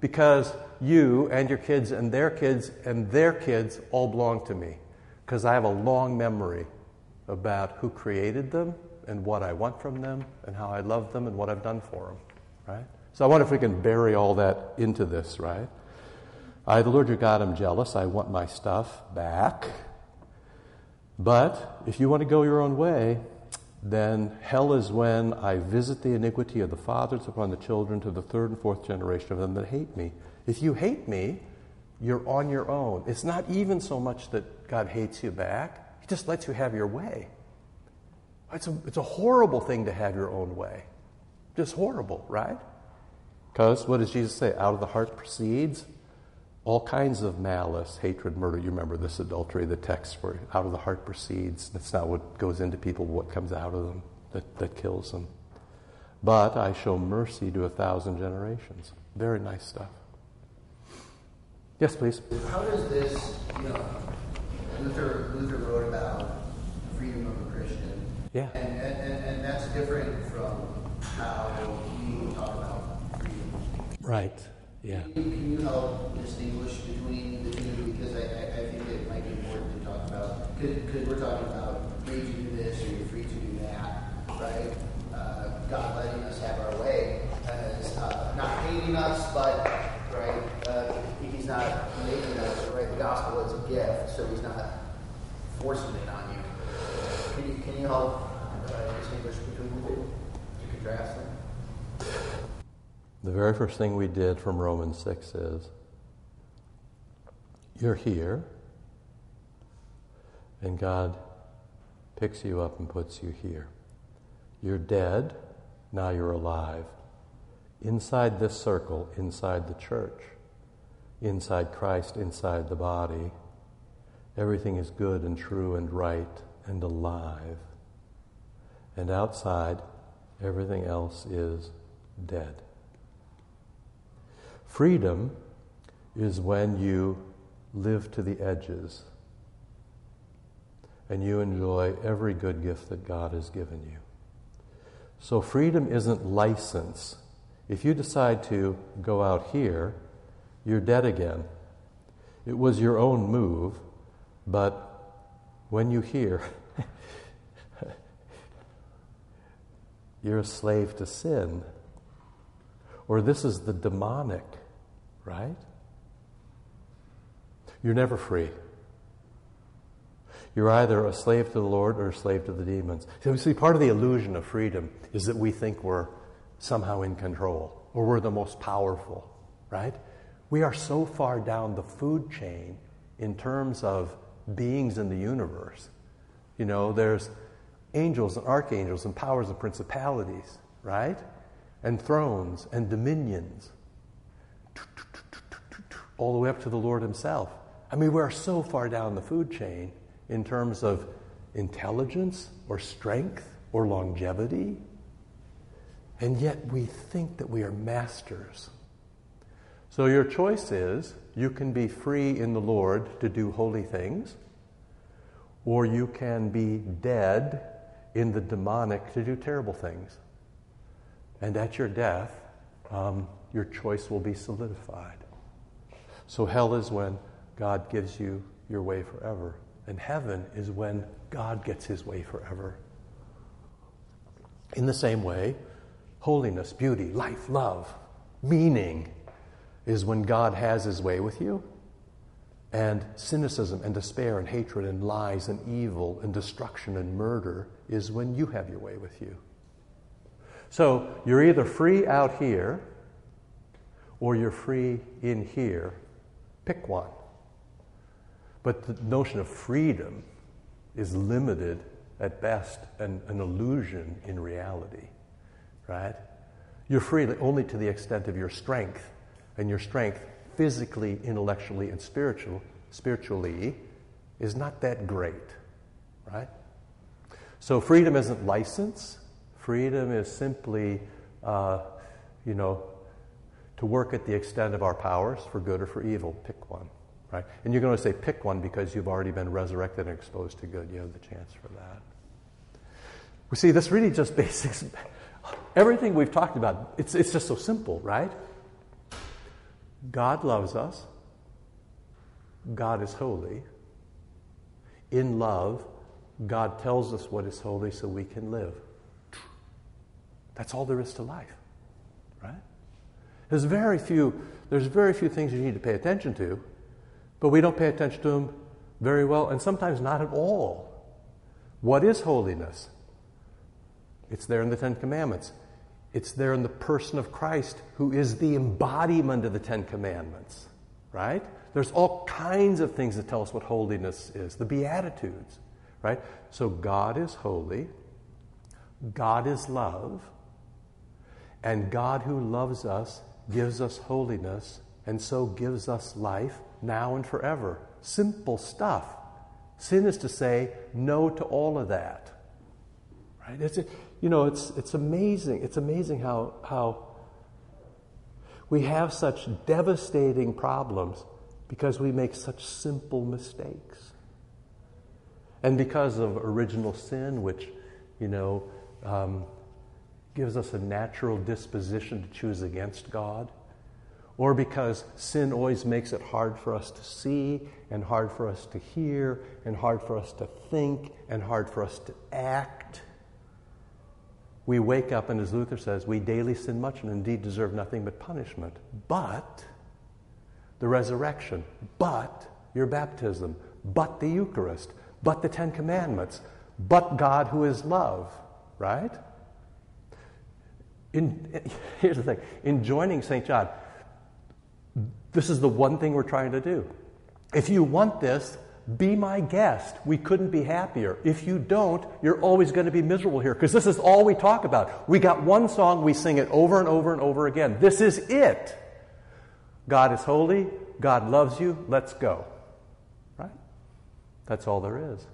Because you and your kids and their kids and their kids all belong to me. Because I have a long memory about who created them and what I want from them and how I love them and what I've done for them, right? So I wonder if we can bury all that into this, right? I, the Lord your God, am jealous. I want my stuff back. But if you want to go your own way, then hell is when I visit the iniquity of the fathers upon the children to the third and fourth generation of them that hate me. If you hate me, you're on your own. It's not even so much that God hates you back, He just lets you have your way. It's a, it's a horrible thing to have your own way. Just horrible, right? Because what does Jesus say? Out of the heart proceeds all kinds of malice, hatred, murder. You remember this adultery, the text where out of the heart proceeds. That's not what goes into people, what comes out of them that, that kills them. But I show mercy to a thousand generations. Very nice stuff. Yes, please. How does this, you know, Luther, Luther wrote about freedom of. Yeah. And, and, and that's different from how we talk about freedom. Right. Yeah. Can you, can you help distinguish between the two? Because I, I, I think it might be important to talk about, because we're talking about free to do this or you're free to do that, right? Uh, God letting us have our way as uh, not hating us, but, right, uh, He's not making us, right? The gospel is a gift, so He's not forcing it on you. Can you, can you help uh, distinguish between the two The very first thing we did from Romans 6 is you're here, and God picks you up and puts you here. You're dead, now you're alive. Inside this circle, inside the church, inside Christ, inside the body, everything is good and true and right and alive. And outside, everything else is dead. Freedom is when you live to the edges and you enjoy every good gift that God has given you. So, freedom isn't license. If you decide to go out here, you're dead again. It was your own move, but when you hear, you're a slave to sin. Or this is the demonic right? You're never free. You're either a slave to the Lord or a slave to the demons. So, see, part of the illusion of freedom is that we think we're somehow in control or we're the most powerful, right? We are so far down the food chain in terms of beings in the universe. You know, there's angels and archangels and powers and principalities, right? And thrones and dominions all the way up to the Lord Himself. I mean, we're so far down the food chain in terms of intelligence or strength or longevity, and yet we think that we are masters. So your choice is you can be free in the Lord to do holy things, or you can be dead in the demonic to do terrible things. And at your death, um, your choice will be solidified. So hell is when God gives you your way forever, and heaven is when God gets his way forever. In the same way, holiness, beauty, life, love, meaning is when God has his way with you. And cynicism and despair and hatred and lies and evil and destruction and murder is when you have your way with you. So you're either free out here or you're free in here Pick one. But the notion of freedom is limited at best and an illusion in reality, right? You're free only to the extent of your strength, and your strength physically, intellectually, and spiritual, spiritually is not that great, right? So freedom isn't license. Freedom is simply, uh, you know, to work at the extent of our powers for good or for evil. Pick one, right? And you're going to say pick one because you've already been resurrected and exposed to good. You have the chance for that. We see this really just basics. Everything we've talked about, it's, it's just so simple, right? God loves us. God is holy. In love, God tells us what is holy so we can live. That's all there is to life, right? There's very few, there's very few things you need to pay attention to, but we don't pay attention to them very well, and sometimes not at all. What is holiness? It's there in the Ten Commandments. It's there in the person of Christ, who is the embodiment of the Ten Commandments, right? There's all kinds of things that tell us what holiness is. The Beatitudes, right? So God is holy, God is love, and God who loves us gives us holiness and so gives us life now and forever. Simple stuff. Sin is to say no to all of that. Right? It's, you know, it's, it's amazing. It's amazing how, how we have such devastating problems because we make such simple mistakes. And because of original sin, which, you know, um, gives us a natural disposition to choose against God, or because sin always makes it hard for us to see, and hard for us to hear, and hard for us to think, and hard for us to act we wake up, and as Luther says, we daily sin much and indeed deserve nothing but punishment. But the resurrection, but your baptism, but the Eucharist, but the Ten Commandments, but God who is love, right? In, here's the thing in joining St. John, this is the one thing we're trying to do. If you want this, be my guest. We couldn't be happier. If you don't, you're always going to be miserable here because this is all we talk about. We got one song, we sing it over and over and over again. This is it. God is holy. God loves you. Let's go. Right? That's all there is.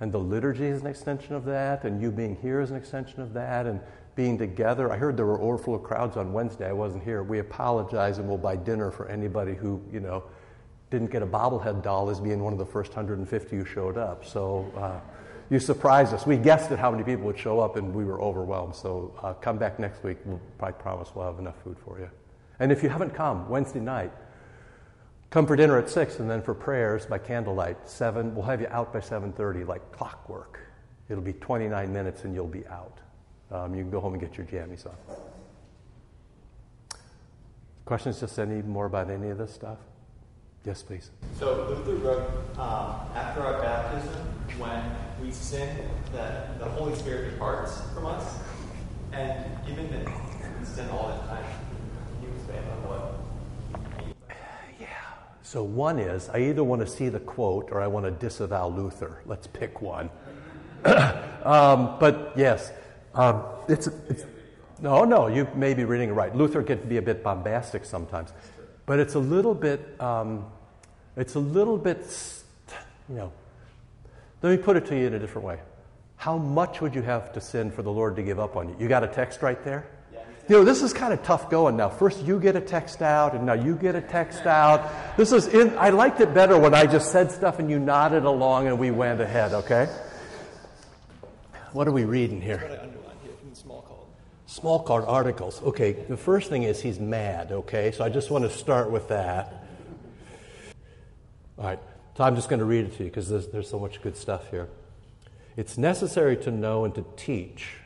And the liturgy is an extension of that, and you being here is an extension of that, and being together. I heard there were overflow crowds on Wednesday. I wasn't here. We apologize and we'll buy dinner for anybody who, you know, didn't get a bobblehead doll as being one of the first 150 who showed up. So uh, you surprised us. We guessed at how many people would show up, and we were overwhelmed. So uh, come back next week. We'll probably promise we'll have enough food for you. And if you haven't come Wednesday night, come for dinner at six, and then for prayers by candlelight seven. We'll have you out by 7:30, like clockwork. It'll be 29 minutes, and you'll be out. Um, you can go home and get your jammies on. Questions? Just any more about any of this stuff? Yes, please. So Luther wrote, um, after our baptism, when we sin, that the Holy Spirit departs from us, and even that we sin all the time. Can you expand on what? Yeah. So one is I either want to see the quote or I want to disavow Luther. Let's pick one. um, but yes, um, it's, it's no, no. You may be reading it right. Luther can be a bit bombastic sometimes. But it's a little bit, um, it's a little bit, you know, let me put it to you in a different way. How much would you have to sin for the Lord to give up on you? You got a text right there? You know, this is kind of tough going now. First you get a text out, and now you get a text out. This is in, I liked it better when I just said stuff and you nodded along and we went ahead, okay? What are we reading here? Smalcald Articles. Okay, the first thing is he's mad, okay? So I just want to start with that. All right, so I'm just going to read it to you because there's, there's so much good stuff here. It's necessary to know and to teach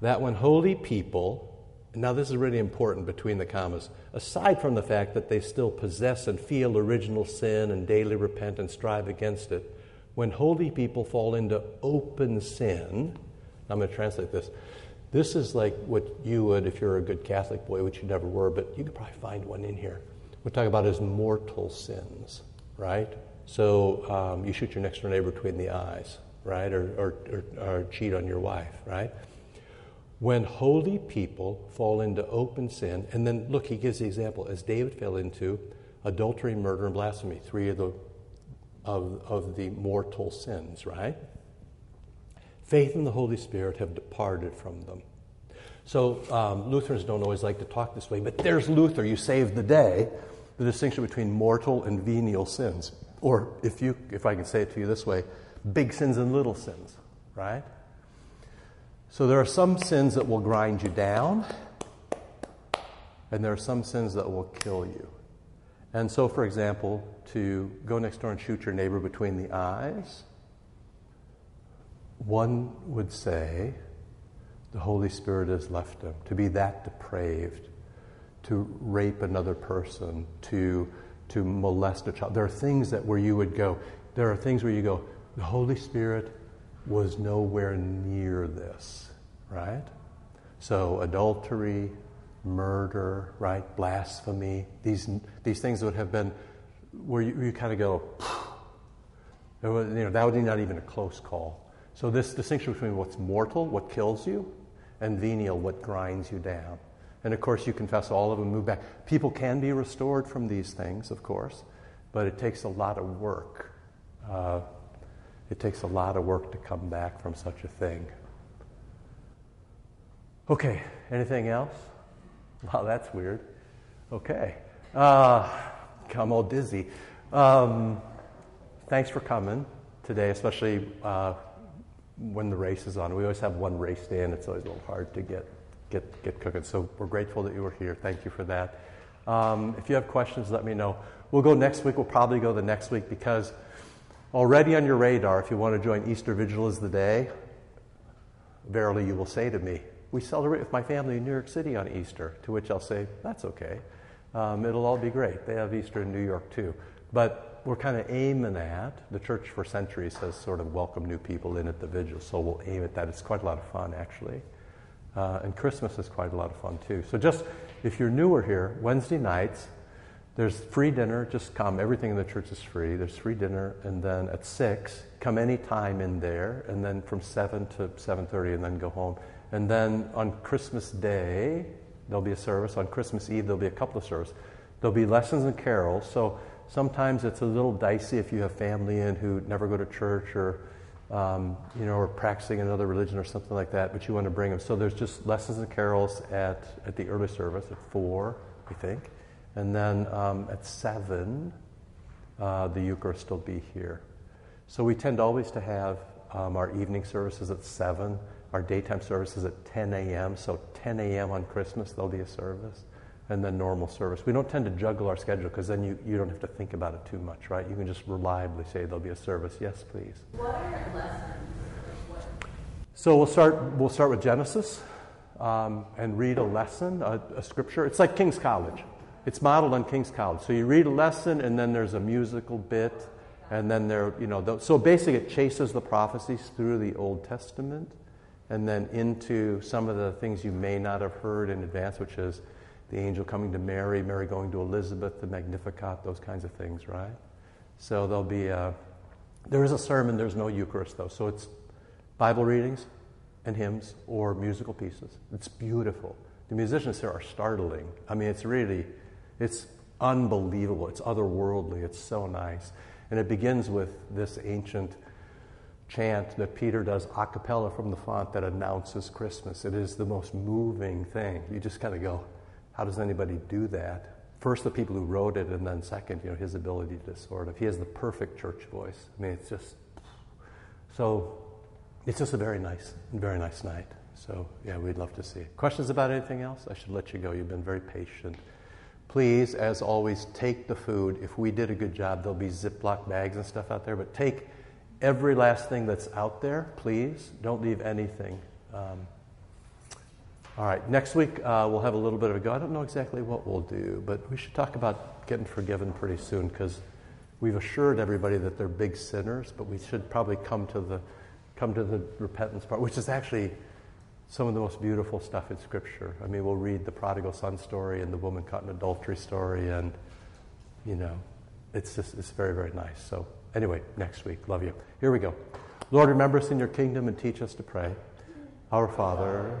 that when holy people, now this is really important between the commas, aside from the fact that they still possess and feel original sin and daily repent and strive against it, when holy people fall into open sin, I'm going to translate this this is like what you would, if you're a good Catholic boy, which you never were, but you could probably find one in here. We're talking about as mortal sins, right? So um, you shoot your next door neighbor between the eyes, right? Or, or, or, or cheat on your wife, right? When holy people fall into open sin, and then look, he gives the example as David fell into adultery, murder, and blasphemy, three of the, of, of the mortal sins, right? Faith and the Holy Spirit have departed from them. So um, Lutherans don't always like to talk this way, but there's Luther, you saved the day, the distinction between mortal and venial sins. Or if, you, if I can say it to you this way, big sins and little sins, right? So there are some sins that will grind you down, and there are some sins that will kill you. And so, for example, to go next door and shoot your neighbor between the eyes, one would say the Holy Spirit has left him. To be that depraved, to rape another person, to, to molest a child. There are things that where you would go, there are things where you go, the Holy Spirit was nowhere near this, right? So, adultery, murder, right? Blasphemy, these, these things would have been where you, you kind of go, was, you know, that would be not even a close call. So, this distinction between what's mortal, what kills you, and venial, what grinds you down. And of course, you confess all of them, move back. People can be restored from these things, of course, but it takes a lot of work. Uh, it takes a lot of work to come back from such a thing. Okay, anything else? Wow, that's weird. Okay. Uh, I'm all dizzy. Um, thanks for coming today, especially uh, when the race is on. We always have one race day, and it's always a little hard to get, get, get cooking. So we're grateful that you were here. Thank you for that. Um, if you have questions, let me know. We'll go next week. We'll probably go the next week because already on your radar, if you want to join Easter Vigil as the day, verily you will say to me, we celebrate with my family in New York City on Easter, to which I'll say, that's okay. Um, it'll all be great. They have Easter in New York too. But we're kind of aiming at, the church for centuries has sort of welcomed new people in at the vigil, so we'll aim at that. It's quite a lot of fun, actually. Uh, and Christmas is quite a lot of fun too. So just if you're newer here, Wednesday nights, there's free dinner. Just come. Everything in the church is free. There's free dinner, and then at six, come any time in there, and then from seven to seven thirty, and then go home. And then on Christmas Day, there'll be a service. On Christmas Eve, there'll be a couple of services. There'll be lessons and carols. So sometimes it's a little dicey if you have family in who never go to church or um, you know, or practicing another religion or something like that, but you want to bring them. So there's just lessons and carols at, at the early service at four, I think. And then um, at 7, uh, the Eucharist will be here. So we tend always to have um, our evening services at 7, our daytime services at 10 a.m. So 10 a.m. on Christmas, there'll be a service, and then normal service. We don't tend to juggle our schedule because then you, you don't have to think about it too much, right? You can just reliably say there'll be a service. Yes, please. What are lessons? So we'll start, we'll start with Genesis um, and read a lesson, a, a scripture. It's like King's College. It's modeled on King's College. So you read a lesson, and then there's a musical bit, and then there, you know, the, so basically it chases the prophecies through the Old Testament, and then into some of the things you may not have heard in advance, which is the angel coming to Mary, Mary going to Elizabeth, the Magnificat, those kinds of things, right? So there'll be a, there is a sermon, there's no Eucharist though, so it's Bible readings and hymns or musical pieces. It's beautiful. The musicians here are startling. I mean, it's really, it's unbelievable. It's otherworldly. It's so nice. And it begins with this ancient chant that Peter does a cappella from the font that announces Christmas. It is the most moving thing. You just kind of go, how does anybody do that? First, the people who wrote it, and then second, you know, his ability to sort of. He has the perfect church voice. I mean, it's just so. It's just a very nice, very nice night. So yeah, we'd love to see it. Questions about anything else? I should let you go. You've been very patient. Please, as always, take the food. If we did a good job, there'll be Ziploc bags and stuff out there. But take every last thing that's out there, please. Don't leave anything. Um, all right, next week uh, we'll have a little bit of a go. I don't know exactly what we'll do, but we should talk about getting forgiven pretty soon because we've assured everybody that they're big sinners, but we should probably come to the come to the repentance part, which is actually some of the most beautiful stuff in Scripture. I mean, we'll read the prodigal son story and the woman caught in adultery story, and you know, it's just, it's very, very nice. So, anyway, next week. Love you. Here we go. Lord, remember us in your kingdom and teach us to pray. Our Father,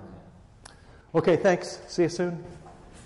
Okay, thanks. See you soon.